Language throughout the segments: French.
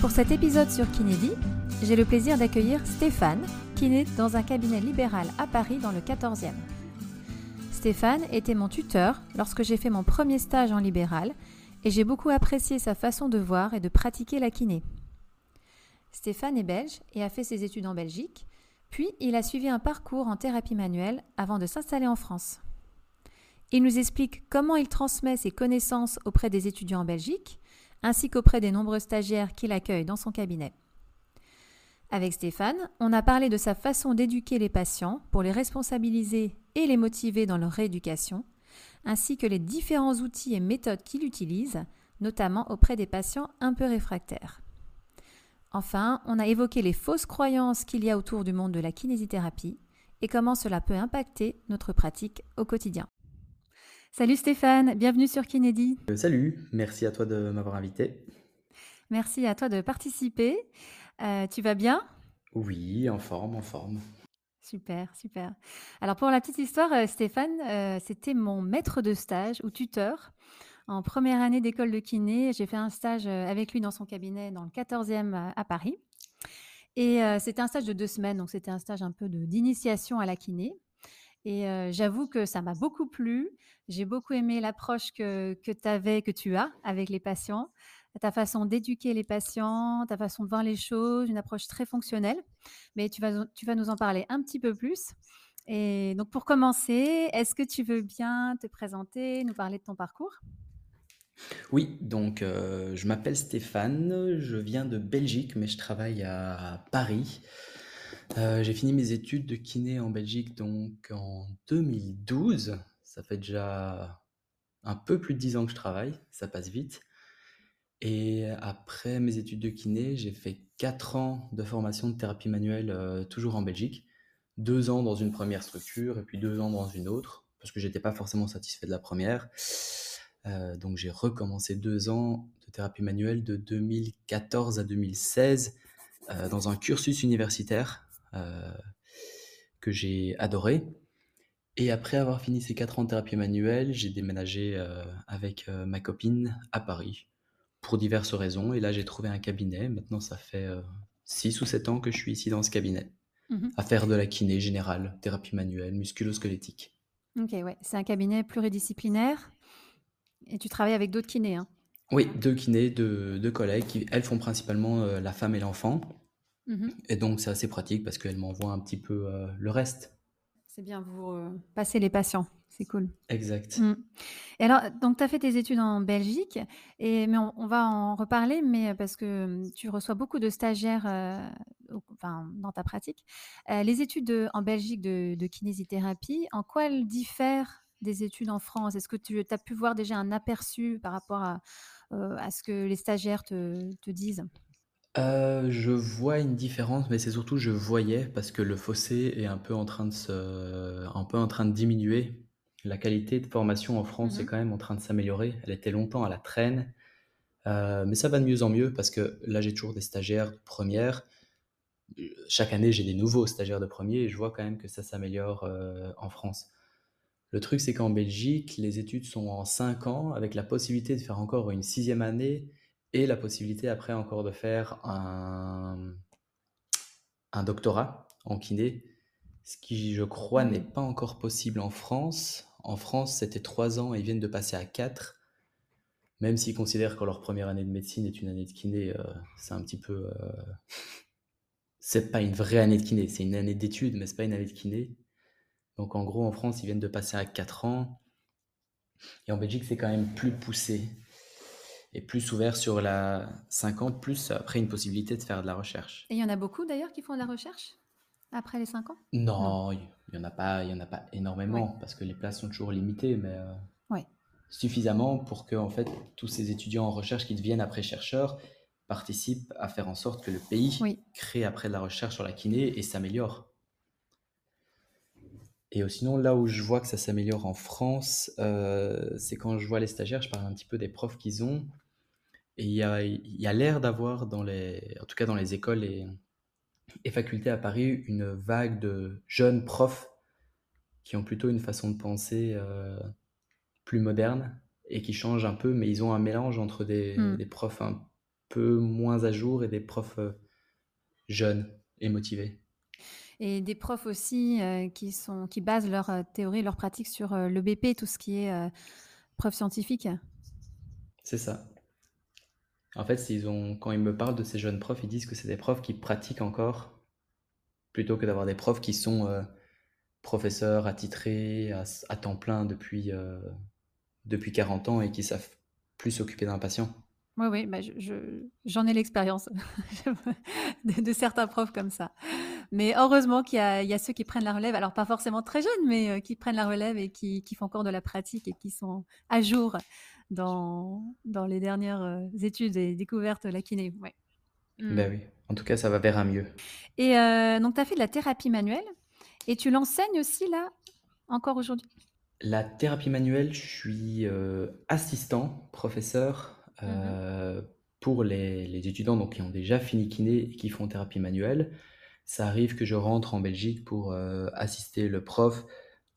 Pour cet épisode sur Kinédi, j'ai le plaisir d'accueillir Stéphane, kiné dans un cabinet libéral à Paris dans le 14e. Stéphane était mon tuteur lorsque j'ai fait mon premier stage en libéral et j'ai beaucoup apprécié sa façon de voir et de pratiquer la kiné. Stéphane est belge et a fait ses études en Belgique, puis il a suivi un parcours en thérapie manuelle avant de s'installer en France. Il nous explique comment il transmet ses connaissances auprès des étudiants en Belgique, ainsi qu'auprès des nombreux stagiaires qu'il accueille dans son cabinet. Avec Stéphane, on a parlé de sa façon d'éduquer les patients pour les responsabiliser et les motiver dans leur rééducation, ainsi que les différents outils et méthodes qu'il utilise, notamment auprès des patients un peu réfractaires. Enfin, on a évoqué les fausses croyances qu'il y a autour du monde de la kinésithérapie et comment cela peut impacter notre pratique au quotidien. Salut Stéphane, bienvenue sur Kinédi. Euh, salut, merci à toi de m'avoir invité. Merci à toi de participer. Euh, tu vas bien? Oui, en forme, en forme. Super, super. Alors pour la petite histoire, euh, Stéphane, c'était mon maître de stage ou tuteur en première année d'école de kiné. J'ai fait un stage avec lui dans son cabinet dans le 14e à Paris. Et c'était un stage de deux semaines, donc c'était un stage un peu d'initiation à la kiné. Et j'avoue que ça m'a beaucoup plu. J'ai beaucoup aimé l'approche que, que tu avais, que tu as avec les patients, ta façon d'éduquer les patients, ta façon de voir les choses, une approche très fonctionnelle. Mais tu vas, tu vas nous en parler un petit peu plus. Et donc pour commencer, est-ce que tu veux bien te présenter, nous parler de ton parcours? Oui, donc je m'appelle Stéphane, je viens de Belgique, mais je travaille à Paris. Euh, j'ai fini mes études de kiné en Belgique donc en 2012. Ça fait déjà un peu plus de 10 ans que je travaille, ça passe vite. Et après mes études de kiné, j'ai fait 4 ans de formation de thérapie manuelle euh, toujours en Belgique. 2 ans dans une première structure et puis 2 ans dans une autre, parce que j'étais pas forcément satisfait de la première. Euh, donc j'ai recommencé 2 ans de thérapie manuelle de 2014 à 2016 dans un cursus universitaire que j'ai adoré. Et après avoir fini ces 4 ans de thérapie manuelle, j'ai déménagé euh, avec euh, ma copine à Paris pour diverses raisons. Et là, j'ai trouvé un cabinet. Maintenant, ça fait 6 ou 7 ans que je suis ici dans ce cabinet, mmh à faire de la kiné générale, thérapie manuelle, musculo-squelettique. Ok, ouais. C'est un cabinet pluridisciplinaire. Et tu travailles avec d'autres kinés, hein Oui, deux kinés, deux, deux, collègues qui, elles, font principalement la femme et l'enfant. Mmh et donc, c'est assez pratique parce qu'elle m'envoie un petit peu euh, le reste. C'est bien, vous euh, passez les patients. C'est cool. Exact. Mmh. Et alors, donc, tu as fait tes études en Belgique, et, mais on, va en reparler, mais parce que mmh, tu reçois beaucoup de stagiaires enfin, dans ta pratique. Euh, les études en Belgique de, kinésithérapie, en quoi elles diffèrent des études en France? Est-ce que tu as pu voir déjà un aperçu par rapport à, à ce que les stagiaires te, te disent? Euh, je vois une différence, mais c'est surtout je voyais parce que le fossé est un peu en train de se un peu en train de diminuer. La qualité de formation en France est mmh quand même en train de s'améliorer. Elle était longtemps à la traîne, euh, mais ça va de mieux en mieux parce que là, j'ai toujours des stagiaires de première. chaque année, j'ai des nouveaux stagiaires de premier et je vois quand même que ça s'améliore, euh, en France. Le truc, c'est qu'en Belgique, les études sont en 5 ans avec la possibilité de faire encore une sixième année et la possibilité après encore de faire un, un doctorat en kiné, ce qui je crois n'est pas encore possible en France. En France, c'était trois ans et ils viennent de passer à quatre. Même s'ils considèrent que leur première année de médecine est une année de kiné, euh, c'est un petit peu. Euh, c'est pas une vraie année de kiné, c'est une année d'études, mais c'est pas une année de kiné. Donc en gros, en France, ils viennent de passer à quatre ans. Et en Belgique, c'est quand même plus poussé et plus ouvert sur la 5 ans, plus après une possibilité de faire de la recherche. Et il y en a beaucoup d'ailleurs qui font de la recherche après les 5 ans? Non, il n'y en, a pas, y en a pas énormément parce que les places sont toujours limitées, mais euh, suffisamment pour que en fait, tous ces étudiants en recherche qui deviennent après chercheurs participent à faire en sorte que le pays crée après de la recherche sur la kiné et s'améliore. Et sinon, là où je vois que ça s'améliore en France, euh, c'est quand je vois les stagiaires, je parle un petit peu des profs qu'ils ont. Et il y a, y a l'air d'avoir, dans les, en tout cas dans les écoles et, et, facultés à Paris, une vague de jeunes profs qui ont plutôt une façon de penser euh, plus moderne et qui changent un peu, mais ils ont un mélange entre des, hmm. des profs peu moins à jour et des profs jeunes et motivés. Et des profs aussi qui, sont, qui basent leur théorie, leur pratique sur le BP, tout ce qui est preuve scientifique? C'est ça. En fait, ils ont, quand ils me parlent de ces jeunes profs, ils disent que c'est des profs qui pratiquent encore, plutôt que d'avoir des profs qui sont professeurs attitrés à, temps plein depuis, depuis 40 ans et qui savent plus s'occuper d'un patient. Oui, oui, bah j'en ai l'expérience de, certains profs comme ça. Mais heureusement qu'il y, a ceux qui prennent la relève, alors pas forcément très jeunes, mais euh, qui prennent la relève et qui, font encore de la pratique et qui sont à jour dans, dans les dernières euh, études et découvertes de la kiné. Ouais. Ben oui, en tout cas, ça va vers un mieux. Et euh, donc, tu as fait de la thérapie manuelle et tu l'enseignes aussi là, encore aujourd'hui? La thérapie manuelle, je suis assistant, professeur Mmh euh, pour les, étudiants donc, qui ont déjà fini kiné et qui font thérapie manuelle, ça arrive que je rentre en Belgique pour euh, assister le prof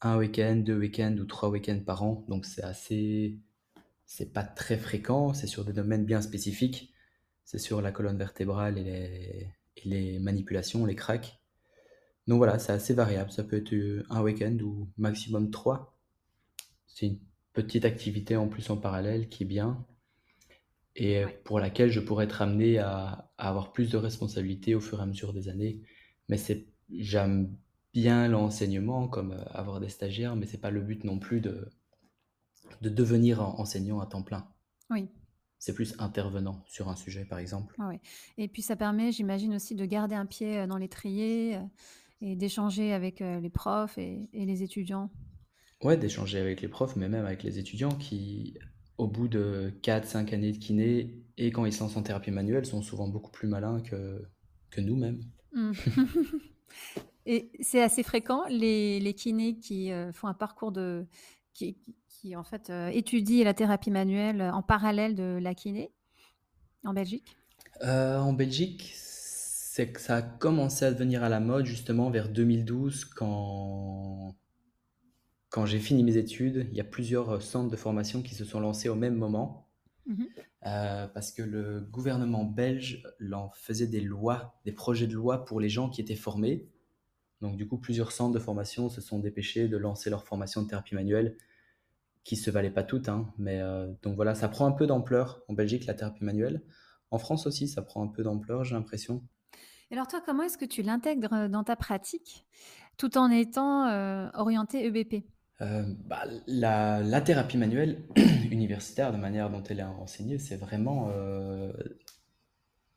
un week-end, deux week-ends ou trois week-ends par an. Donc c'est assez, c'est pas très fréquent, c'est sur des domaines bien spécifiques. C'est sur la colonne vertébrale et les, et les manipulations, les cracks. Donc voilà, c'est assez variable. Ça peut être euh, un week-end ou maximum trois. C'est une petite activité en plus en parallèle qui est bien et pour laquelle je pourrais être amené à, avoir plus de responsabilités au fur et à mesure des années. Mais c'est, j'aime bien l'enseignement, comme euh, avoir des stagiaires, mais c'est pas le but non plus de, de devenir enseignant à temps plein. Oui. C'est plus intervenant sur un sujet, par exemple. oui. Et puis ça permet, j'imagine aussi, de garder un pied euh, dans l'étrier euh, et d'échanger avec les profs et, et les étudiants. Ouais, d'échanger avec les profs, mais même avec les étudiants qui, au bout de 4-5 années de kiné et quand ils se lancent en thérapie manuelle, sont souvent beaucoup plus malins que, que nous-mêmes. Mmh. et c'est assez fréquent, les, les kinés qui euh, font un parcours de. qui, qui en fait euh, étudient la thérapie manuelle en parallèle de la kiné en Belgique euh, En Belgique, c'est que ça a commencé à devenir à la mode justement vers 2012 quand quand j'ai fini mes études, il y a plusieurs euh, centres de formation qui se sont lancés au même moment. Mmh euh, parce que le gouvernement belge en faisait des lois, des projets de loi pour les gens qui étaient formés. Donc du coup, plusieurs centres de formation se sont dépêchés de lancer leur formation de thérapie manuelle, qui se valaient pas toutes, hein, mais euh, donc voilà, ça prend un peu d'ampleur en Belgique la thérapie manuelle. En France aussi, ça prend un peu d'ampleur, j'ai l'impression. Alors toi, comment est-ce que tu l'intègres dans ta pratique, tout en étant orienté EBP euh, bah, la, thérapie manuelle universitaire, de manière dont elle est enseignée, c'est vraiment, euh,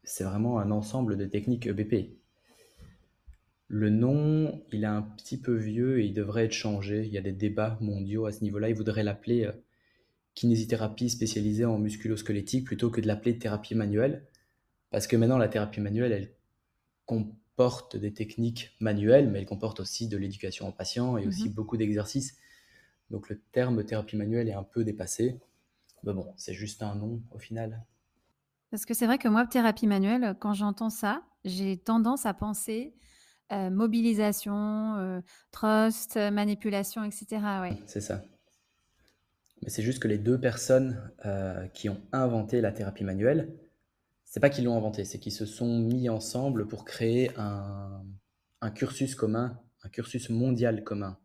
c'est vraiment un ensemble de techniques EBP. Le nom, il est un petit peu vieux et il devrait être changé. Il y a des débats mondiaux à ce niveau-là. Ils voudraient l'appeler euh, kinésithérapie spécialisée en musculosquelettique plutôt que de l'appeler thérapie manuelle. Parce que maintenant, la thérapie manuelle, elle comporte des techniques manuelles, mais elle comporte aussi de l'éducation en patient et aussi mhm. beaucoup d'exercices donc le terme thérapie manuelle est un peu dépassé. Mais bon, c'est juste un nom au final. Parce que c'est vrai que moi, thérapie manuelle, quand j'entends ça, j'ai tendance à penser euh, mobilisation, euh, trust, manipulation, etc. C'est ça. Mais c'est juste que les deux personnes euh, qui ont inventé la thérapie manuelle, c'est pas qu'ils l'ont inventé, c'est qu'ils se sont mis ensemble pour créer un, cursus commun, un cursus mondial commun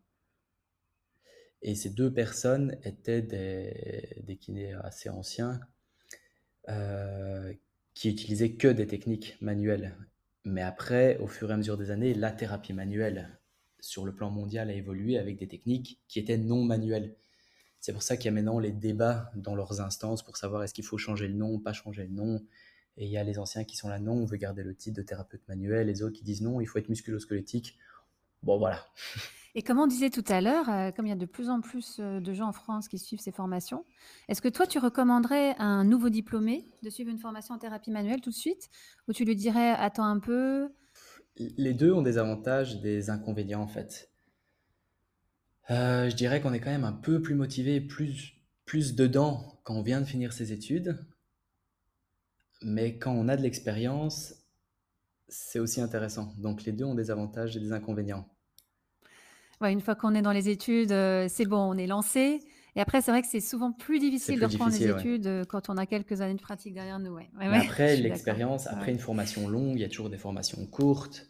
et ces deux personnes étaient des, kinés assez anciens euh, qui utilisaient que des techniques manuelles. Mais après, au fur et à mesure des années, la thérapie manuelle sur le plan mondial a évolué avec des techniques qui étaient non manuelles. C'est pour ça qu'il y a maintenant les débats dans leurs instances pour savoir est-ce qu'il faut changer le nom pas changer le nom. Et il y a les anciens qui sont là, non, on veut garder le titre de thérapeute manuel. Les autres qui disent non, il faut être musculosquelettique. Bon, voilà. Et comme on disait tout à l'heure, euh, comme il y a de plus en plus euh, de gens en France qui suivent ces formations, est-ce que toi, tu recommanderais à un nouveau diplômé de suivre une formation en thérapie manuelle tout de suite? Ou tu lui dirais, attends un peu? Les deux ont des avantages et des inconvénients, en fait. Euh, je dirais qu'on est quand même un peu plus motivé, plus, plus dedans quand on vient de finir ses études. Mais quand on a de l'expérience, c'est aussi intéressant. Donc les deux ont des avantages et des inconvénients une fois qu'on est dans les études, euh, c'est bon, on est lancé. Et après, c'est vrai que c'est souvent plus difficile de reprendre les études quand on a quelques années de pratique derrière nous. Ouais. après, l'expérience, après une formation longue, il y a toujours des formations courtes.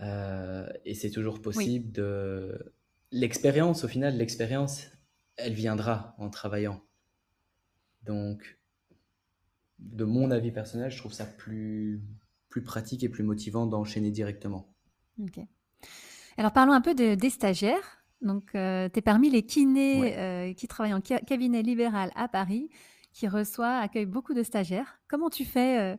et c'est toujours possible de. L'expérience, au final, l'expérience, elle viendra en travaillant. Donc, de mon avis personnel, je trouve ça plus, plus pratique et plus motivant d'enchaîner directement. Ok. Alors parlons un peu de, des stagiaires. Donc, euh, tu es parmi les kinés euh, qui travaillent en cabinet libéral à Paris, qui reçoit, accueille beaucoup de stagiaires. Comment tu fais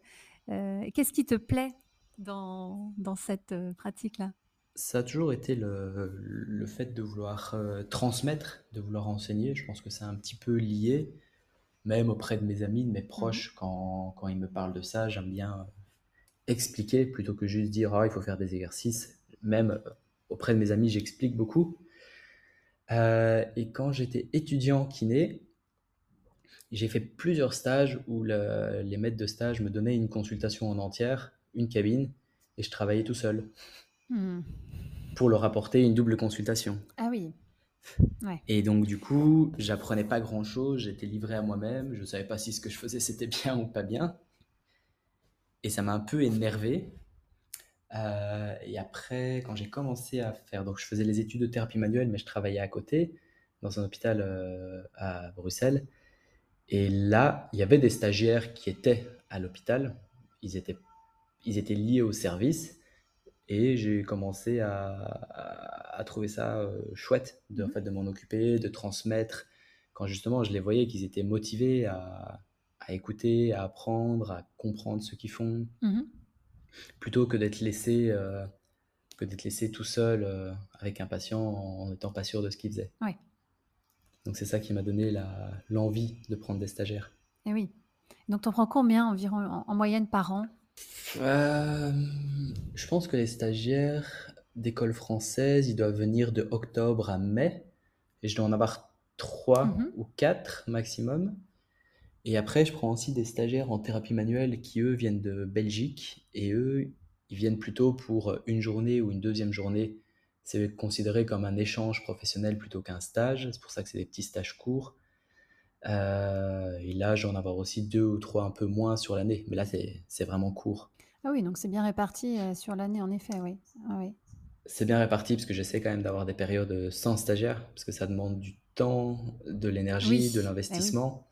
euh, Qu'est-ce qui te plaît dans, dans cette pratique-là? Ça a toujours été le, le fait de vouloir transmettre, de vouloir enseigner. Je pense que c'est un petit peu lié même auprès de mes amis, de mes mmh proches, quand, quand ils me parlent de ça, j'aime bien expliquer plutôt que juste dire ah, il faut faire des exercices. Même euh, auprès de mes amis, j'explique beaucoup. Euh, et quand j'étais étudiant kiné, j'ai fait plusieurs stages où les maîtres de stage me donnaient une consultation en entière, une cabine, et je travaillais tout seul. Mmh. Pour leur apporter une double consultation. Ah oui. Et donc, du coup, j'apprenais pas grand-chose, j'étais livré à moi-même, je savais pas si ce que je faisais c'était bien ou pas bien. Et ça m'a un peu énervé. Euh, et après, quand j'ai commencé à faire, donc je faisais les études de thérapie manuelle, mais je travaillais à côté, dans un hôpital euh, à Bruxelles. Et là, il y avait des stagiaires qui étaient à l'hôpital, ils étaient, ils étaient liés au service. Et j'ai commencé à, trouver ça euh, chouette de, en mmh fait, de m'en occuper, de transmettre. Quand justement je les voyais qu'ils étaient motivés à, écouter, à apprendre, à comprendre ce qu'ils font, mmh plutôt que d'être laissé, euh, que d'être laissé tout seul euh, avec un patient en n'étant pas sûr de ce qu'il faisait. Donc c'est ça qui m'a donné l'envie de prendre des stagiaires. Et oui. Donc tu en prends combien environ en moyenne par an? Euh, je pense que les stagiaires d'école française, ils doivent venir de octobre à mai. Et je dois en avoir trois mhm. ou quatre maximum. Et après, je prends aussi des stagiaires en thérapie manuelle qui, eux, viennent de Belgique. Et eux, ils viennent plutôt pour une journée ou une deuxième journée. C'est considéré comme un échange professionnel plutôt qu'un stage. C'est pour ça que c'est des petits stages courts. Euh, et là, j'en avoir aussi deux ou trois un peu moins sur l'année. Mais là, c'est vraiment court. Ah oui, donc c'est bien réparti euh, sur l'année, en effet, oui. Ah oui. C'est bien réparti parce que j'essaie quand même d'avoir des périodes sans stagiaire, parce que ça demande du temps, de l'énergie, de eh l'investissement.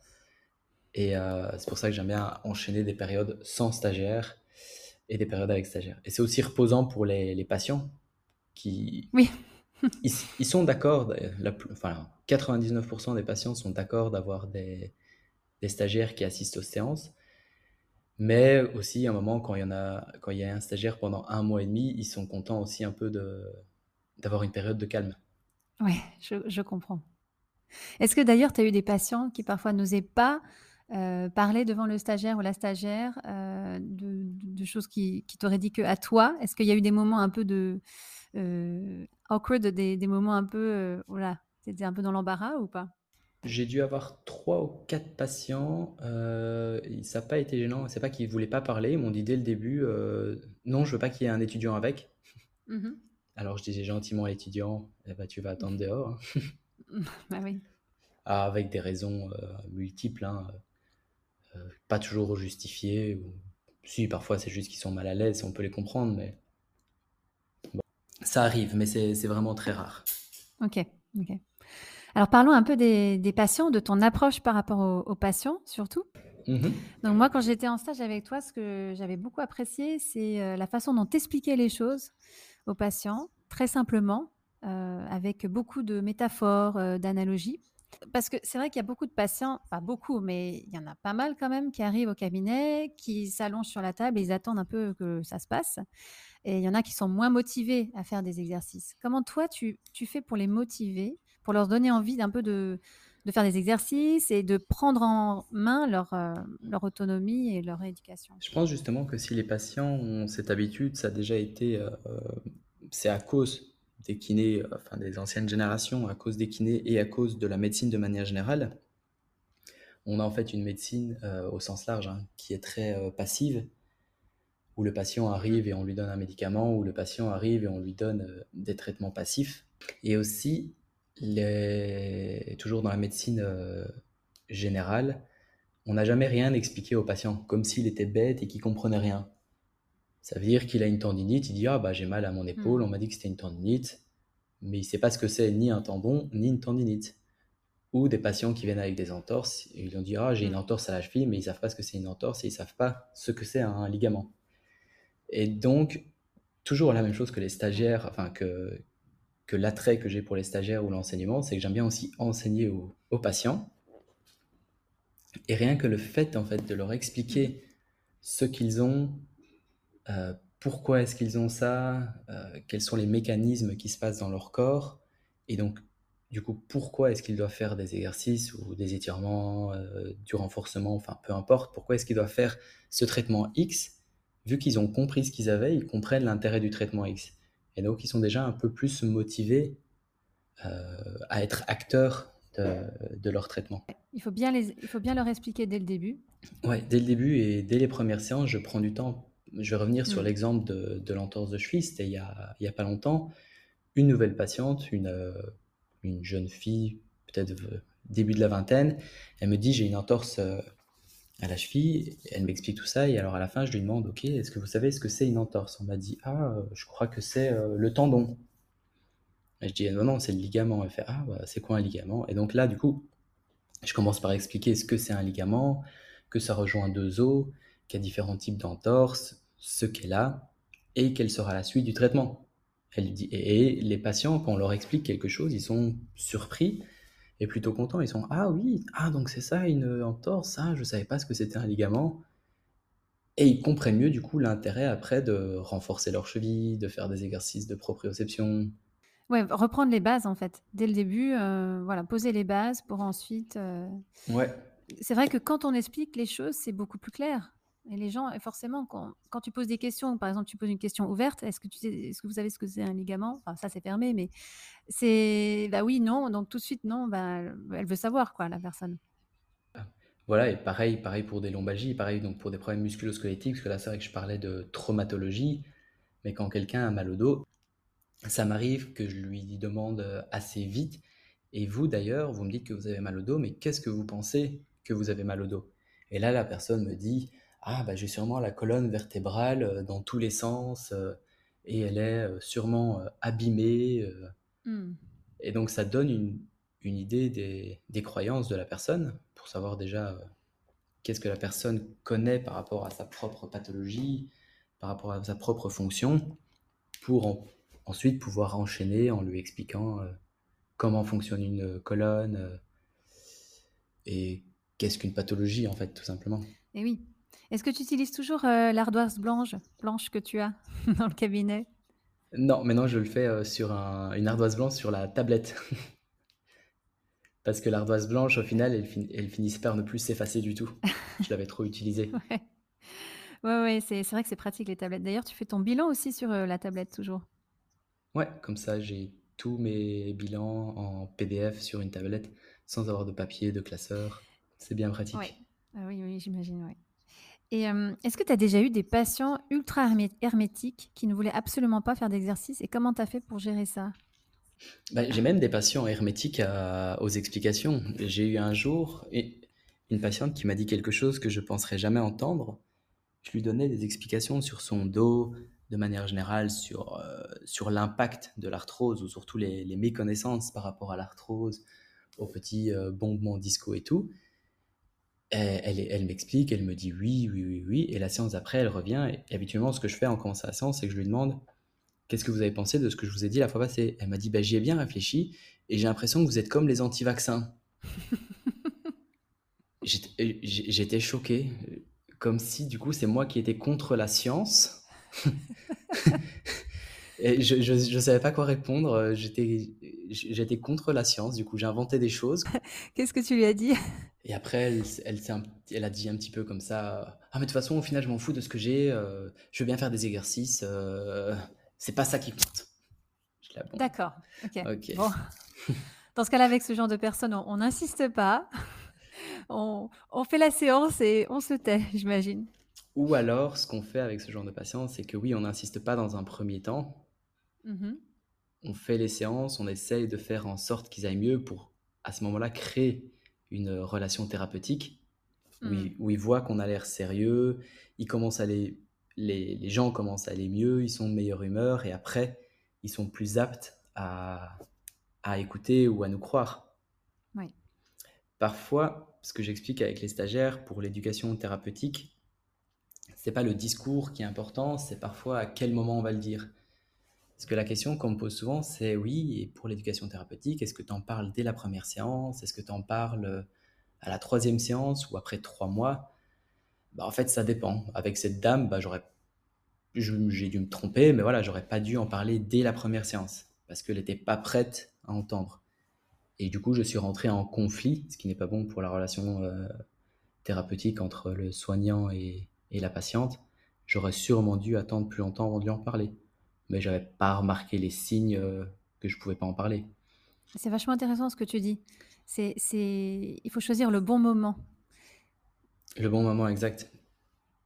Et euh, c'est pour ça que j'aime bien enchaîner des périodes sans stagiaire et des périodes avec stagiaire. Et c'est aussi reposant pour les, les patients qui, oui. ils, sont d'accord, enfin 99% des patients sont d'accord d'avoir des, des, stagiaires qui assistent aux séances, mais aussi à un moment quand il y en a, quand il y a un stagiaire pendant un mois et demi, ils sont contents aussi un peu d'avoir une période de calme. Oui, je, je comprends. Est-ce que d'ailleurs tu as eu des patients qui parfois n'osaient pas euh, parler devant le stagiaire ou la stagiaire euh, de, de, choses qui, qui t'auraient dit que à toi Est-ce qu'il y a eu des moments un peu de euh, awkward, des, des, moments un peu, euh, voilà, c'était un peu dans l'embarras ou pas? J'ai dû avoir trois ou quatre patients. Ça n'a pas été gênant. C'est pas qu'ils voulaient pas parler. Ils m'ont dit dès le début, non, je veux pas qu'il y ait un étudiant avec. Mmh Alors je disais gentiment à l'étudiant, eh ben, tu vas attendre dehors. bah oui. Ah, avec des raisons multiples, hein, pas toujours justifiées. Ou... Si, parfois c'est juste qu'ils sont mal à l'aise, on peut les comprendre, mais ça arrive, mais c'est vraiment très rare. Ok, ok. Alors parlons un peu des, patients, de ton approche par rapport aux, patients surtout. Mm-hmm. Donc moi, quand j'étais en stage avec toi, ce que j'avais beaucoup apprécié, c'est euh, la façon dont tu expliquais les choses aux patients, très simplement, euh, avec beaucoup de métaphores, euh, d'analogies. Parce que c'est vrai qu'il y a beaucoup de patients, pas beaucoup, mais il y en a pas mal quand même, qui arrivent au cabinet, qui s'allongent sur la table et ils attendent un peu que ça se passe. Et il y en a qui sont moins motivés à faire des exercices. Comment toi, tu, fais pour les motiver, pour leur donner envie d'un peu de, faire des exercices et de prendre en main leur, euh, leur autonomie et leur éducation? Je pense justement que si les patients ont cette habitude, ça a déjà été, euh, c'est à cause des kinés, enfin des anciennes générations, à cause des kinés et à cause de la médecine de manière générale. On a en fait une médecine euh, au sens large hein, qui est très passive où le patient arrive et on lui donne un médicament, où le patient arrive et on lui donne euh, des traitements passifs. Et aussi, toujours dans la médecine euh, générale, on n'a jamais rien expliqué au patient, comme s'il était bête et qu'il comprenait rien. Ça veut dire qu'il a une tendinite, il dit ah bah j'ai mal à mon épaule, hmm. on m'a dit que c'était une tendinite, mais il ne sait pas ce que c'est ni un tendon ni une tendinite. Ou des patients qui viennent avec des entorses, et ils ont dit ah j'ai une hmm. entorse à la cheville, mais ils savent pas ce que c'est une entorse et ils savent pas ce que c'est un ligament. Et donc toujours la même chose que les stagiaires, enfin que que l'attrait que j'ai pour les stagiaires ou l'enseignement, c'est que j'aime bien aussi enseigner aux, patients. Et rien que le fait en fait de leur expliquer ce qu'ils ont, euh, pourquoi est-ce qu'ils ont ça, euh, quels sont les mécanismes qui se passent dans leur corps, et donc du coup pourquoi est-ce qu'ils doivent faire des exercices ou des étirements, euh, du renforcement, enfin peu importe, pourquoi est-ce qu'ils doivent faire ce traitement X, vu qu'ils ont compris ce qu'ils avaient, ils comprennent l'intérêt du traitement X. Et donc, ils sont déjà un peu plus motivés à être acteurs de, leur traitement. Il faut, bien les, il faut bien leur expliquer dès le début. Oui, dès le début et dès les premières séances, je prends du temps. Je vais revenir sur mm. l'exemple de, de l'entorse de cheville. C'était il n'y a, a, pas longtemps. Une nouvelle patiente, une, euh, une jeune fille, peut-être euh, début de la vingtaine, elle me dit j'ai une entorse à la cheville, elle m'explique tout ça, et alors à la fin, je lui demande, ok, est-ce que vous savez ce que c'est une entorse? On m'a dit, ah, je crois que c'est euh, le tendon. Et je dis, non, non, c'est le ligament. Elle fait, ah, bah, c'est quoi un ligament? Et donc là, du coup, je commence par expliquer ce que c'est un ligament, que ça rejoint deux os, qu'il y a différents types d'entorses, ce qu'elle a, et quelle sera la suite du traitement. Elle dit, et les patients, quand on leur explique quelque chose, ils sont surpris, et plutôt contents. Ils sont Ah oui, ah donc c'est ça une entorse, ah je savais pas ce que c'était un ligament. Et ils comprennent mieux du coup l'intérêt après de renforcer leur cheville, de faire des exercices de proprioception. Ouais, reprendre les bases en fait. Dès le début, euh, voilà, poser les bases pour ensuite. Euh, ouais. C'est vrai que quand on explique les choses, c'est beaucoup plus clair. Et les gens, forcément, quand, tu poses des questions, par exemple, tu poses une question ouverte, est-ce que, tu sais, est-ce que vous savez ce que c'est un ligament? Enfin, ça, c'est fermé, mais c'est, bah oui, non, donc tout de suite, non, bah, elle veut savoir, quoi, la personne. Voilà, et pareil, pareil pour des lombalgies, pareil donc pour des problèmes musculosquelettiques, parce que là, c'est vrai que je parlais de traumatologie, mais quand quelqu'un a mal au dos, ça m'arrive que je lui demande assez vite, et vous d'ailleurs, vous me dites que vous avez mal au dos, mais qu'est-ce que vous pensez que vous avez mal au dos? Et là, la personne me dit, ah bah j'ai sûrement la colonne vertébrale euh, dans tous les sens euh, et elle est euh, sûrement abîmée. Mmh. Et donc ça donne une, une idée des, des, croyances de la personne pour savoir déjà qu'est-ce que la personne connaît par rapport à sa propre pathologie, par rapport à sa propre fonction, pour ensuite pouvoir enchaîner en lui expliquant comment fonctionne une colonne et qu'est-ce qu'une pathologie en fait tout simplement. Et oui, est-ce que tu utilises toujours euh, l'ardoise blanche, blanche que tu as dans le cabinet? Non, maintenant je le fais euh, sur une ardoise blanche sur la tablette. Parce que l'ardoise blanche, au final, elle, elle finissait par ne plus s'effacer du tout. Je l'avais trop utilisée. ouais, ouais, ouais c'est vrai que c'est pratique les tablettes. D'ailleurs, tu fais ton bilan aussi sur euh, la tablette toujours? Ouais, comme ça, j'ai tous mes bilans en PDF sur une tablette sans avoir de papier, de classeur. C'est bien pratique. Ah oui, oui, j'imagine, oui. Est-ce que tu as déjà eu des patients ultra hermétiques qui ne voulaient absolument pas faire d'exercice et comment tu as fait pour gérer ça? Bah, J'ai même des patients hermétiques aux explications. J'ai eu un jour une patiente qui m'a dit quelque chose que je ne penserais jamais entendre. Je lui donnais des explications sur son dos, de manière générale, sur, sur l'impact de l'arthrose ou surtout les, les, méconnaissances par rapport à l'arthrose, aux petits bombements disco et tout. Elle, elle, m'explique, elle me dit oui, oui, oui, oui. Et la séance d'après, elle revient. Et, habituellement, ce que je fais en commençant la séance, c'est que je lui demande Qu'est-ce que vous avez pensé de ce que je vous ai dit la fois passée? Elle m'a dit bah, J'y ai bien réfléchi et j'ai l'impression que vous êtes comme les anti-vaccins. J'étais choqué, comme si du coup c'est moi qui étais contre la science. et je ne savais pas quoi répondre. J'étais contre la science, du coup j'ai inventé des choses. Qu'est-ce que tu lui as dit? Et après, elle, elle, elle, a dit un petit peu comme ça Ah, mais de toute façon, au final, je m'en fous de ce que j'ai. Euh, je veux bien faire des exercices. Euh, c'est pas ça qui compte. D'accord. Ok. Bon. Dans ce cas-là, avec ce genre de personnes, on n'insiste pas. On, on, fait la séance et on se tait, j'imagine. Ou alors, ce qu'on fait avec ce genre de patients, c'est que oui, on n'insiste pas dans un premier temps. Mmh on fait les séances, on essaye de faire en sorte qu'ils aillent mieux pour, à ce moment-là, créer une relation thérapeutique où, ils, mmh. voient qu'on a l'air sérieux, ils commencent à les, les, gens commencent à aller mieux, ils sont de meilleure humeur et après, ils sont plus aptes à, à écouter ou à nous croire. Parfois, ce que j'explique avec les stagiaires pour l'éducation thérapeutique, c'est pas le discours qui est important, c'est parfois à quel moment on va le dire. Parce que la question qu'on me pose souvent, c'est oui, et pour l'éducation thérapeutique, est-ce que tu en parles dès la première séance? Est-ce que tu en parles euh, à la troisième séance ou après trois mois? Bah, En fait, ça dépend. Avec cette dame, bah, j'ai dû me tromper, mais voilà, j'aurais pas dû en parler dès la première séance parce qu'elle n'était pas prête à entendre. Et du coup, je suis rentré en conflit, ce qui n'est pas bon pour la relation euh, thérapeutique entre le soignant et, et la patiente. J'aurais sûrement dû attendre plus longtemps avant de lui en parler mais j'avais pas remarqué les signes euh, que je pouvais pas en parler. C'est vachement intéressant ce que tu dis. C'est, c'est, il faut choisir le bon moment. Le bon moment exact.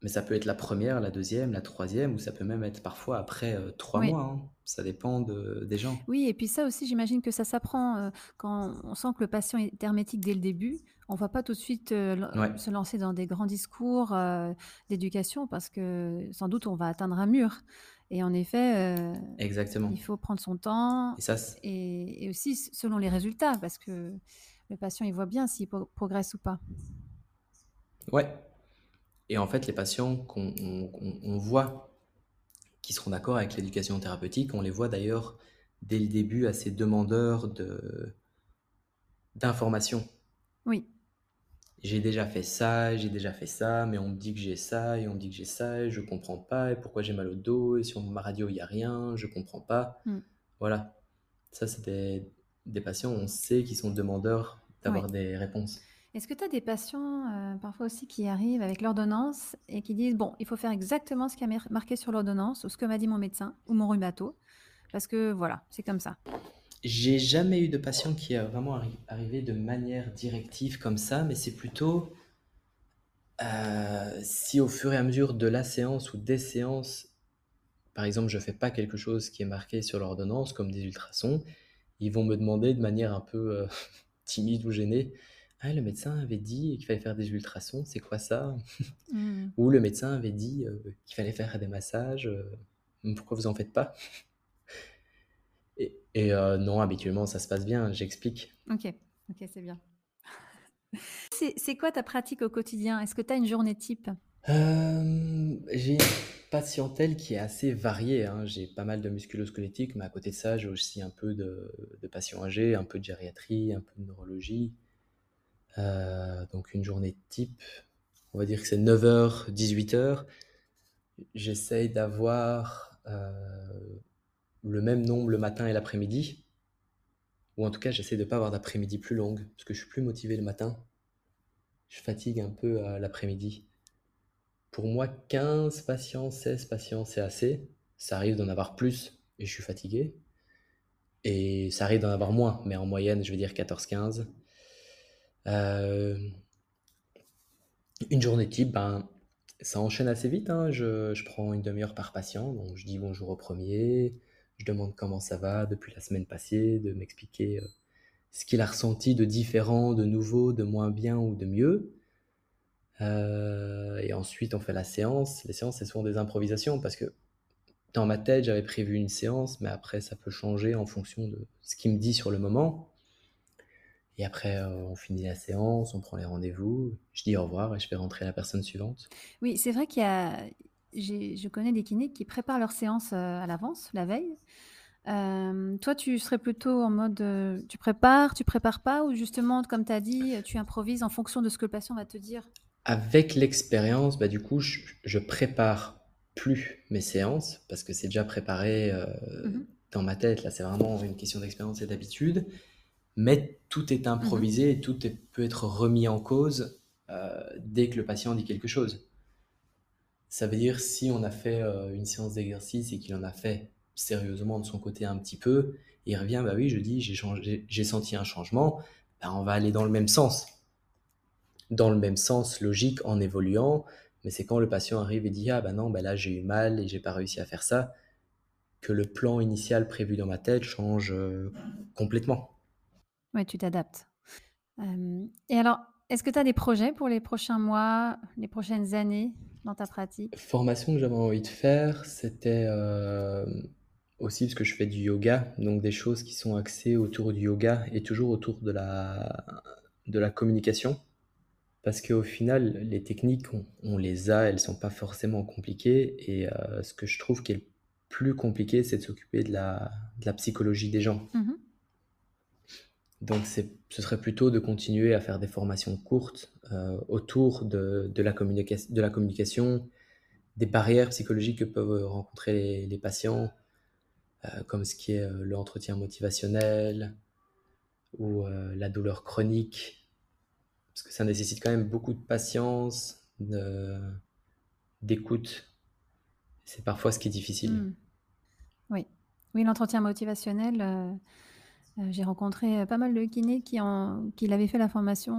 Mais ça peut être la première, la deuxième, la troisième, ou ça peut même être parfois après euh, trois mois. Hein. Ça dépend de, des gens. Oui, et puis ça aussi, j'imagine que ça s'apprend euh, quand on sent que le patient est hermétique dès le début. On ne va pas tout de suite se lancer dans des grands discours d'éducation parce que sans doute on va atteindre un mur. Et en effet, euh, Exactement. il faut prendre son temps et, ça, et, aussi selon les résultats, parce que le patient, il voit bien s'il progresse ou pas. Ouais. Et en fait, les patients qu'on on, voit qui seront d'accord avec l'éducation thérapeutique, on les voit d'ailleurs dès le début assez demandeurs d'informations. Oui j'ai déjà fait ça, j'ai déjà fait ça, mais on me dit que j'ai ça, et on me dit que j'ai ça, et je comprends pas, et pourquoi j'ai mal au dos, et sur ma radio il n'y a rien, je comprends pas. Hmm. Voilà. Ça, c'est des, des, patients, on sait qu'ils sont demandeurs d'avoir des réponses. Est-ce que tu as des patients euh, parfois aussi qui arrivent avec l'ordonnance et qui disent Bon, il faut faire exactement ce qui est marqué sur l'ordonnance, ou ce que m'a dit mon médecin, ou mon rhumato, parce que voilà, c'est comme ça j'ai jamais eu de patient qui a vraiment arrivé de manière directive comme ça, mais c'est plutôt euh, si au fur et à mesure de la séance ou des séances, par exemple, je fais pas quelque chose qui est marqué sur l'ordonnance, comme des ultrasons, ils vont me demander de manière un peu euh, timide ou gênée, ah, le médecin avait dit qu'il fallait faire des ultrasons, c'est quoi ça mmh. Ou le médecin avait dit euh, qu'il fallait faire des massages, pourquoi vous en faites pas? Et euh, non, habituellement, ça se passe bien, j'explique. Ok, ok, c'est bien. c'est quoi ta pratique au quotidien? Est-ce que tu as une journée type? Euh, J'ai une patientèle qui est assez variée. Hein. J'ai pas mal de musculosquelettique, mais à côté de ça, j'ai aussi un peu de, patients âgés, un peu de gériatrie, un peu de neurologie. Euh, donc une journée type, on va dire que c'est 9h, 18h. J'essaye d'avoir le même nombre le matin et l'après-midi. Ou en tout cas, j'essaie de ne pas avoir d'après-midi plus longue, parce que je suis plus motivé le matin. Je fatigue un peu l'après-midi. Pour moi, 15 patients, 16 patients, c'est assez. Ça arrive d'en avoir plus et je suis fatigué. Et ça arrive d'en avoir moins, mais en moyenne, je vais dire 14-15. Euh, une journée type, ben, ça enchaîne assez vite. Hein. Je, je, prends une demi-heure par patient, donc je dis bonjour au premier, je demande comment ça va depuis la semaine passée, de m'expliquer euh, ce qu'il a ressenti de différent, de nouveau, de moins bien ou de mieux. Euh, et ensuite, on fait la séance. Les séances, c'est souvent des improvisations parce que dans ma tête, j'avais prévu une séance, mais après, ça peut changer en fonction de ce qu'il me dit sur le moment. Et après, euh, on finit la séance, on prend les rendez-vous, je dis au revoir et je fais rentrer la personne suivante. Oui, c'est vrai qu'il y a, je connais des kinés qui préparent leur séance euh, à l'avance, la veille. Euh, toi, tu serais plutôt en mode euh, tu prépares, tu prépares pas, ou justement, comme tu as dit, tu improvises en fonction de ce que le patient va te dire? Avec l'expérience, bah, du coup, je, prépare plus mes séances parce que c'est déjà préparé mmh dans ma tête. Là, c'est vraiment une question d'expérience et d'habitude. Mais tout est mmh improvisé et tout peut être remis en cause dès que le patient dit quelque chose. Ça veut dire si on a fait euh, une séance d'exercice et qu'il en a fait sérieusement de son côté un petit peu, il revient, bah oui, je dis, j'ai senti un changement, bah on va aller dans le même sens. Dans le même sens logique en évoluant, mais c'est quand le patient arrive et dit, ah bah non, bah là j'ai eu mal et j'ai pas réussi à faire ça, que le plan initial prévu dans ma tête change complètement. Oui, tu t'adaptes. et alors, est-ce que tu as des projets pour les prochains mois, les prochaines années? Dans ta pratique? Formation que j'avais envie de faire, c'était aussi parce que je fais du yoga, donc des choses qui sont axées autour du yoga et toujours autour de la, de la communication. Parce qu'au final, les techniques, on, les a, elles sont pas forcément compliquées. Et euh, ce que je trouve qui est le plus compliqué, c'est de s'occuper de la, de la psychologie des gens. Mmh donc ce serait plutôt de continuer à faire des formations courtes euh, autour de, la communication, des barrières psychologiques que peuvent rencontrer les, patients, euh, comme ce qui est l'entretien motivationnel ou la douleur chronique, parce que ça nécessite quand même beaucoup de patience, d'écoute. C'est parfois ce qui est difficile. Hmm. Oui, oui l'entretien motivationnel. Euh, euh, j'ai rencontré euh, pas mal de kinés qui, en, qui l'avaient fait la formation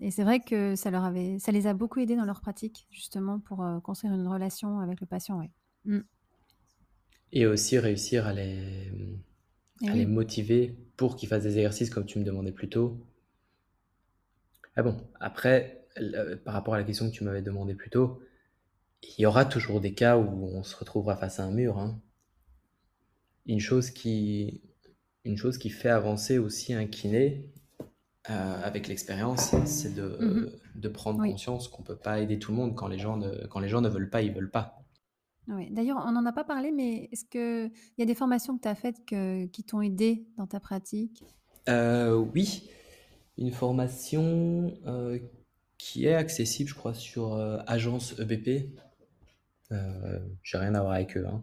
et c'est vrai que ça, leur avait, ça les a beaucoup aidés dans leur pratique, justement, pour construire une relation avec le patient. Ouais. Hmm. Et aussi réussir à les, à les motiver pour qu'ils fassent des exercices comme tu me demandais plus tôt, ah bon, après, par rapport à la question que tu m'avais demandé plus tôt, il y aura toujours des cas où on se retrouvera face à un mur. Hein. Une, chose qui, une chose qui fait avancer aussi un kiné euh, avec l'expérience, c'est de, mhm. de prendre conscience qu'on ne peut pas aider tout le monde quand les gens ne, quand les gens ne veulent pas, ils veulent pas. Oui. D'ailleurs, on n'en a pas parlé, mais est-ce qu'il y a des formations que tu as faites que, qui t'ont aidé dans ta pratique? Euh, Oui une formation euh, qui est accessible, je crois, sur Agence EBP. J'ai rien à voir avec eux. Hein.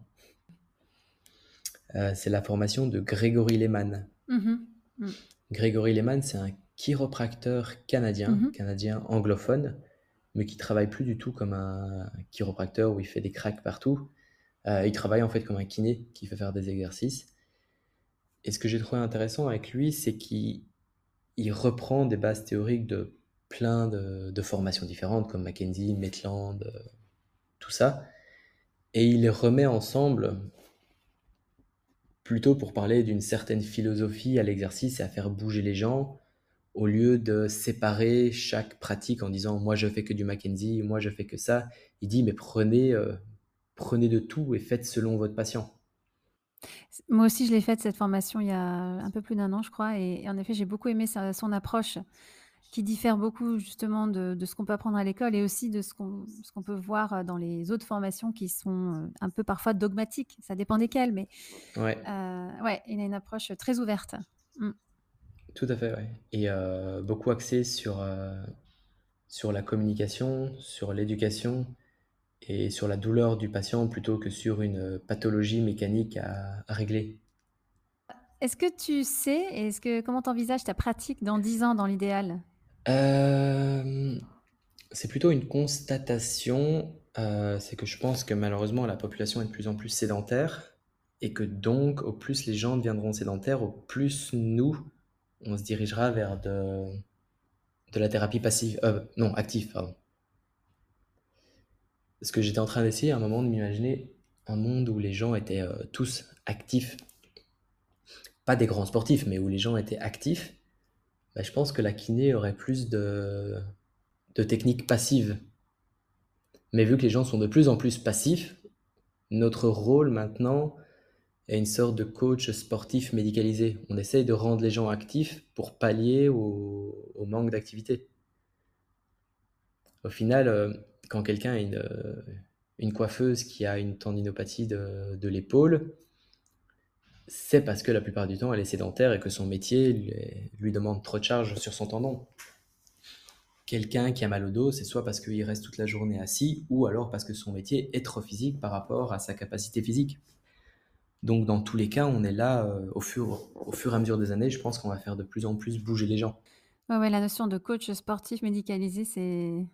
Euh, c'est la formation de Grégory Lehman. Mm-hmm. Mm. Grégory Lehman, c'est un chiropracteur canadien, mm-hmm. canadien anglophone, mais qui travaille plus du tout comme un chiropracteur où il fait des cracks partout. il travaille en fait comme un kiné qui fait faire des exercices. Et ce que j'ai trouvé intéressant avec lui, c'est qu'il il reprend des bases théoriques de plein de, formations différentes, comme Mackenzie, Maitland, euh, tout ça, et il les remet ensemble plutôt pour parler d'une certaine philosophie à l'exercice et à faire bouger les gens, au lieu de séparer chaque pratique en disant moi je fais que du Mackenzie, moi je fais que ça. Il dit mais prenez, euh, prenez de tout et faites selon votre patient. Moi aussi, je l'ai faite cette formation il y a un peu plus d'un an, je crois et en effet, j'ai beaucoup aimé son approche qui diffère beaucoup justement de ce qu'on peut apprendre à l'école et aussi de ce qu'on peut voir, dans les autres formations qui sont, un peu parfois dogmatiques. Ça dépend desquelles, mais Ouais. Euh, ouais, il a une approche très ouverte. Mmh. Tout à fait, ouais et beaucoup axé sur, sur la communication, sur l'éducation et sur la douleur du patient plutôt que sur une pathologie mécanique à, régler. Est-ce que tu sais, est-ce que comment t'envisages ta pratique dans 10 ans dans l'idéal? Euh, C'est plutôt une constatation, euh, c'est que je pense que malheureusement la population est de plus en plus sédentaire et que donc au plus les gens deviendront sédentaires, au plus nous, on se dirigera vers de, la thérapie passive, euh, non active, pardon. Parce que j'étais en train d'essayer à un moment de m'imaginer un monde où les gens étaient tous actifs. Pas des grands sportifs, mais où les gens étaient actifs. Bah, je pense que la kiné aurait plus de, techniques passives. Mais vu que les gens sont de plus en plus passifs, notre rôle maintenant est une sorte de coach sportif médicalisé. On essaye de rendre les gens actifs pour pallier au, manque d'activité. Au final, euh, quand quelqu'un a une, euh, une, coiffeuse qui a une tendinopathie de l'épaule, c'est parce que la plupart du temps, elle est sédentaire et que son métier lui, demande trop de charge sur son tendon. Quelqu'un qui a mal au dos, c'est soit parce qu'il reste toute la journée assis, ou alors parce que son métier est trop physique par rapport à sa capacité physique. Donc dans tous les cas, on est là, euh, au, fur, au fur et à mesure des années, je pense qu'on va faire de plus en plus bouger les gens. Ouais, ouais, la notion de coach sportif médicalisé, c'est,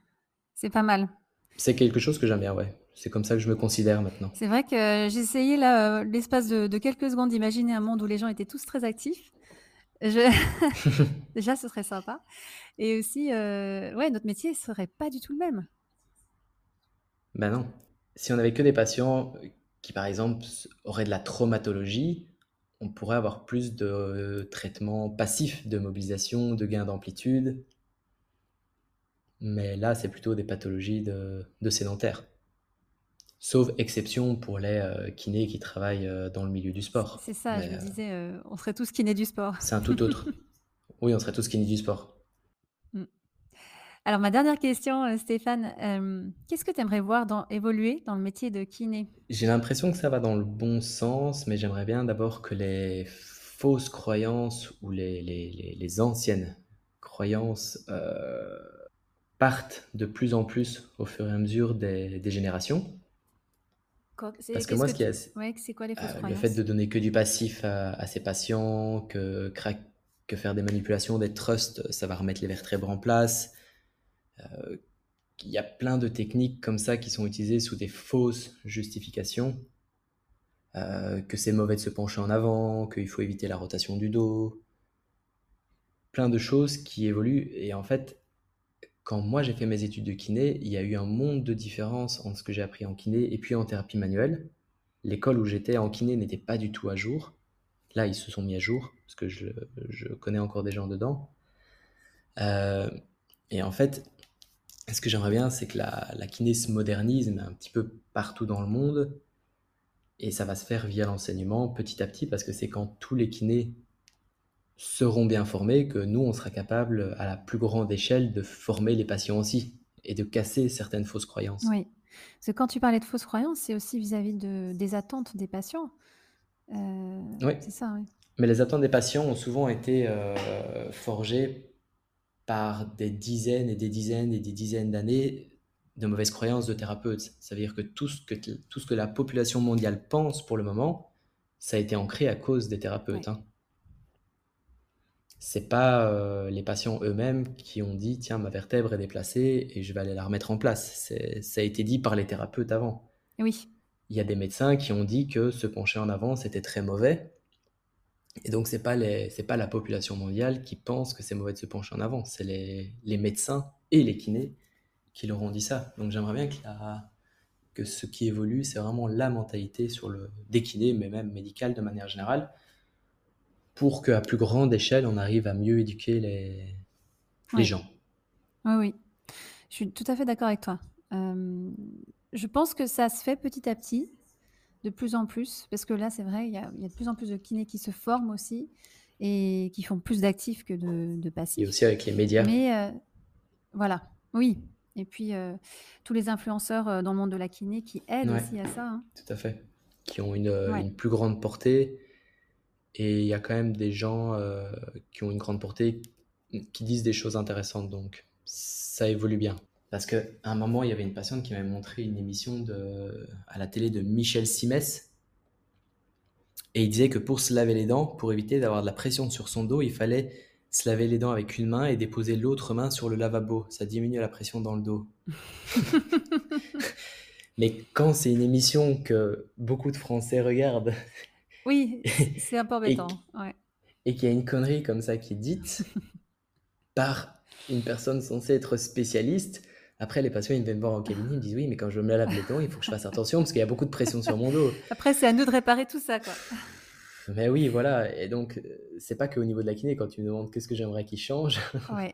c'est pas mal. C'est quelque chose que j'aime bien, ouais. C'est comme ça que je me considère maintenant. C'est vrai que j'ai essayé là, euh, l'espace de, quelques secondes d'imaginer un monde où les gens étaient tous très actifs. Déjà, ce serait sympa. Et aussi, euh, ouais, notre métier serait pas du tout le même. Ben non. Si on avait que des patients qui par exemple auraient de la traumatologie, on pourrait avoir plus de traitements passifs de mobilisation, de gain d'amplitude. Mais là, c'est plutôt des pathologies de, de sédentaires. Sauf exception pour les euh, kinés qui travaillent euh, dans le milieu du sport. C'est ça, je me disais, on serait tous kinés du sport. C'est un tout autre. oui, on serait tous kinés du sport. Mm. Alors, ma dernière question, Stéphane, qu'est-ce que tu aimerais voir dans, évoluer dans le métier de kiné? J'ai l'impression que ça va dans le bon sens, mais j'aimerais bien d'abord que les fausses croyances ou les, les, les, anciennes croyances euh, partent de plus en plus au fur et à mesure des, des générations. Parce que moi, ce qui c'est quoi les fausses euh, croyances le fait de donner que du passif à, ses patients, que, que faire des manipulations, des trusts, ça va remettre les vertèbres en place. Euh, il y a plein de techniques comme ça qui sont utilisées sous des fausses justifications. Euh, que c'est mauvais de se pencher en avant, qu'il faut éviter la rotation du dos. Plein de choses qui évoluent. Et en fait, quand moi j'ai fait mes études de kiné, il y a eu un monde de différence entre ce que j'ai appris en kiné et puis en thérapie manuelle. L'école où j'étais en kiné n'était pas du tout à jour. Là, ils se sont mis à jour, parce que je, connais encore des gens dedans. Euh, et en fait, ce que j'aimerais bien, c'est que la, la, kiné se modernise, un petit peu partout dans le monde. Et ça va se faire via l'enseignement, petit à petit, parce que c'est quand tous les kinés seront bien formés que nous, on sera capable à la plus grande échelle de former les patients aussi et de casser certaines fausses croyances. Oui, parce que quand tu parlais de fausses croyances, c'est aussi vis-à-vis de, des attentes des patients. Euh, oui. C'est ça, oui. Mais les attentes des patients ont souvent été euh, forgées par des dizaines et des dizaines et des dizaines d'années de mauvaises croyances de thérapeutes. Ça veut dire que tout ce que, tout ce que la population mondiale pense pour le moment, ça a été ancré à cause des thérapeutes. Hein c'est pas euh, les patients eux-mêmes qui ont dit tiens ma vertèbre est déplacée et je vais aller la remettre en place. Ça a été dit par les thérapeutes avant. Oui. Il y a des médecins qui ont dit que se pencher en avant c'était très mauvais. Et donc c'est pas les c'est pas la population mondiale qui pense que c'est mauvais de se pencher en avant, c'est les, les, médecins et les kinés qui leur ont dit ça. Donc j'aimerais bien que la, que ce qui évolue c'est vraiment la mentalité sur le des kinés mais même médical de manière générale pour qu'à plus grande échelle, on arrive à mieux éduquer les, les gens. Oui, oui. Je suis tout à fait d'accord avec toi. Euh, je pense que ça se fait petit à petit, de plus en plus, parce que là, c'est vrai, il y, a, de plus en plus de kinés qui se forment aussi et qui font plus d'actifs que de, de, passifs. Et aussi avec les médias. Mais euh, voilà, oui. Et puis, euh, tous les influenceurs dans le monde de la kiné qui aident aussi à ça. Hein. Tout à fait. Qui ont une, une plus grande portée et il y a quand même des gens euh, qui ont une grande portée qui disent des choses intéressantes. Donc, ça évolue bien. Parce qu'à un moment, il y avait une patiente qui m'avait montré une émission de, à la télé de Michel Simès. Et il disait que pour se laver les dents, pour éviter d'avoir de la pression sur son dos, il fallait se laver les dents avec une main et déposer l'autre main sur le lavabo. Ça diminue la pression dans le dos. Mais quand c'est une émission que beaucoup de Français regardent oui, c'est un peu embêtant. Et, qu'il y a une connerie comme ça qui est dite par une personne censée être spécialiste. Après, les patients, ils viennent voir en cabinet, ils me disent Oui, mais quand je me lave les dents, il faut que je fasse attention parce qu'il y a beaucoup de pression sur mon dos. Après, c'est à nous de réparer tout ça, quoi. Mais oui, voilà. Et donc, c'est pas qu'au niveau de la kiné, quand tu me demandes qu'est-ce que j'aimerais qu'il change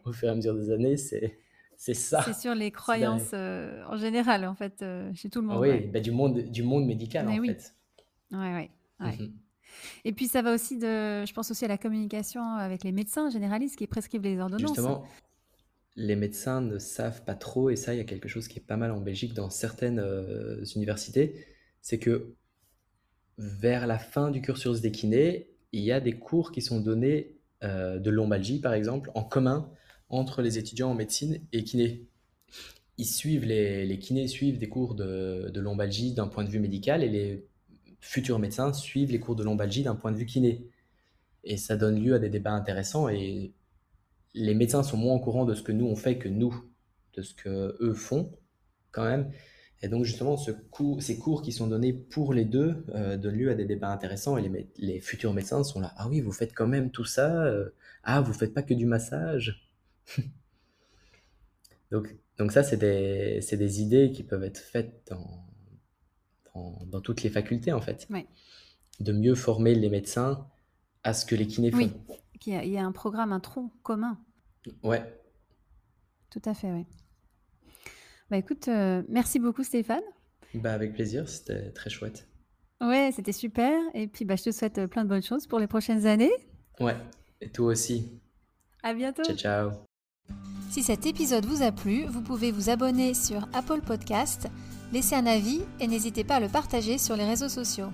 au fur et à mesure des années, c'est. C'est ça. C'est sur les croyances euh, en général, en fait, euh, chez tout le monde. Oui, bah, du, monde, du monde médical, en fait. Oui, oui. Mmh et puis ça va aussi de, je pense aussi à la communication avec les médecins généralistes qui prescrivent les ordonnances. Justement, les médecins ne savent pas trop, et ça, il y a quelque chose qui est pas mal en Belgique dans certaines euh, universités, c'est que vers la fin du cursus des kinés, il y a des cours qui sont donnés euh, de lombalgie, par exemple, en commun entre les étudiants en médecine et kinés. Ils suivent les, les kinés suivent des cours de, de lombalgie d'un point de vue médical et les futurs médecins suivent les cours de lombalgie d'un point de vue kiné. Et ça donne lieu à des débats intéressants et les médecins sont moins au courant de ce que nous on fait que nous, de ce que eux font quand même. Et donc justement, ces cours qui sont donnés pour les deux euh, donnent lieu à des débats intéressants et les, futurs médecins sont là, ah oui, vous faites quand même tout ça, euh, ah, vous faites pas que du massage. donc, donc ça, c'est des, des idées qui peuvent être faites dans, dans, toutes les facultés, en fait. De mieux former les médecins à ce que les kinés font. Oui, il y, a, il y a un programme, un tronc commun. Ouais. Tout à fait, oui. Bah écoute, euh, merci beaucoup Stéphane. Bah avec plaisir, c'était très chouette. Ouais, c'était super. Et puis bah, je te souhaite euh, plein de bonnes choses pour les prochaines années. Ouais, et toi aussi. À bientôt. Ciao, ciao. Si cet épisode vous a plu, vous pouvez vous abonner sur Apple Podcast, laisser un avis et n'hésitez pas à le partager sur les réseaux sociaux.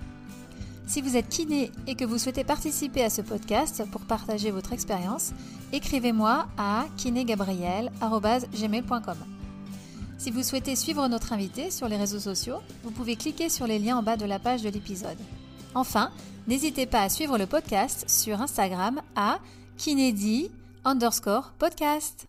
Si vous êtes kiné et que vous souhaitez participer à ce podcast pour partager votre expérience, écrivez-moi à kinégabriel.gmail.com. Si vous souhaitez suivre notre invité sur les réseaux sociaux, vous pouvez cliquer sur les liens en bas de la page de l'épisode. Enfin, n'hésitez pas à suivre le podcast sur Instagram à kinédi underscore podcast.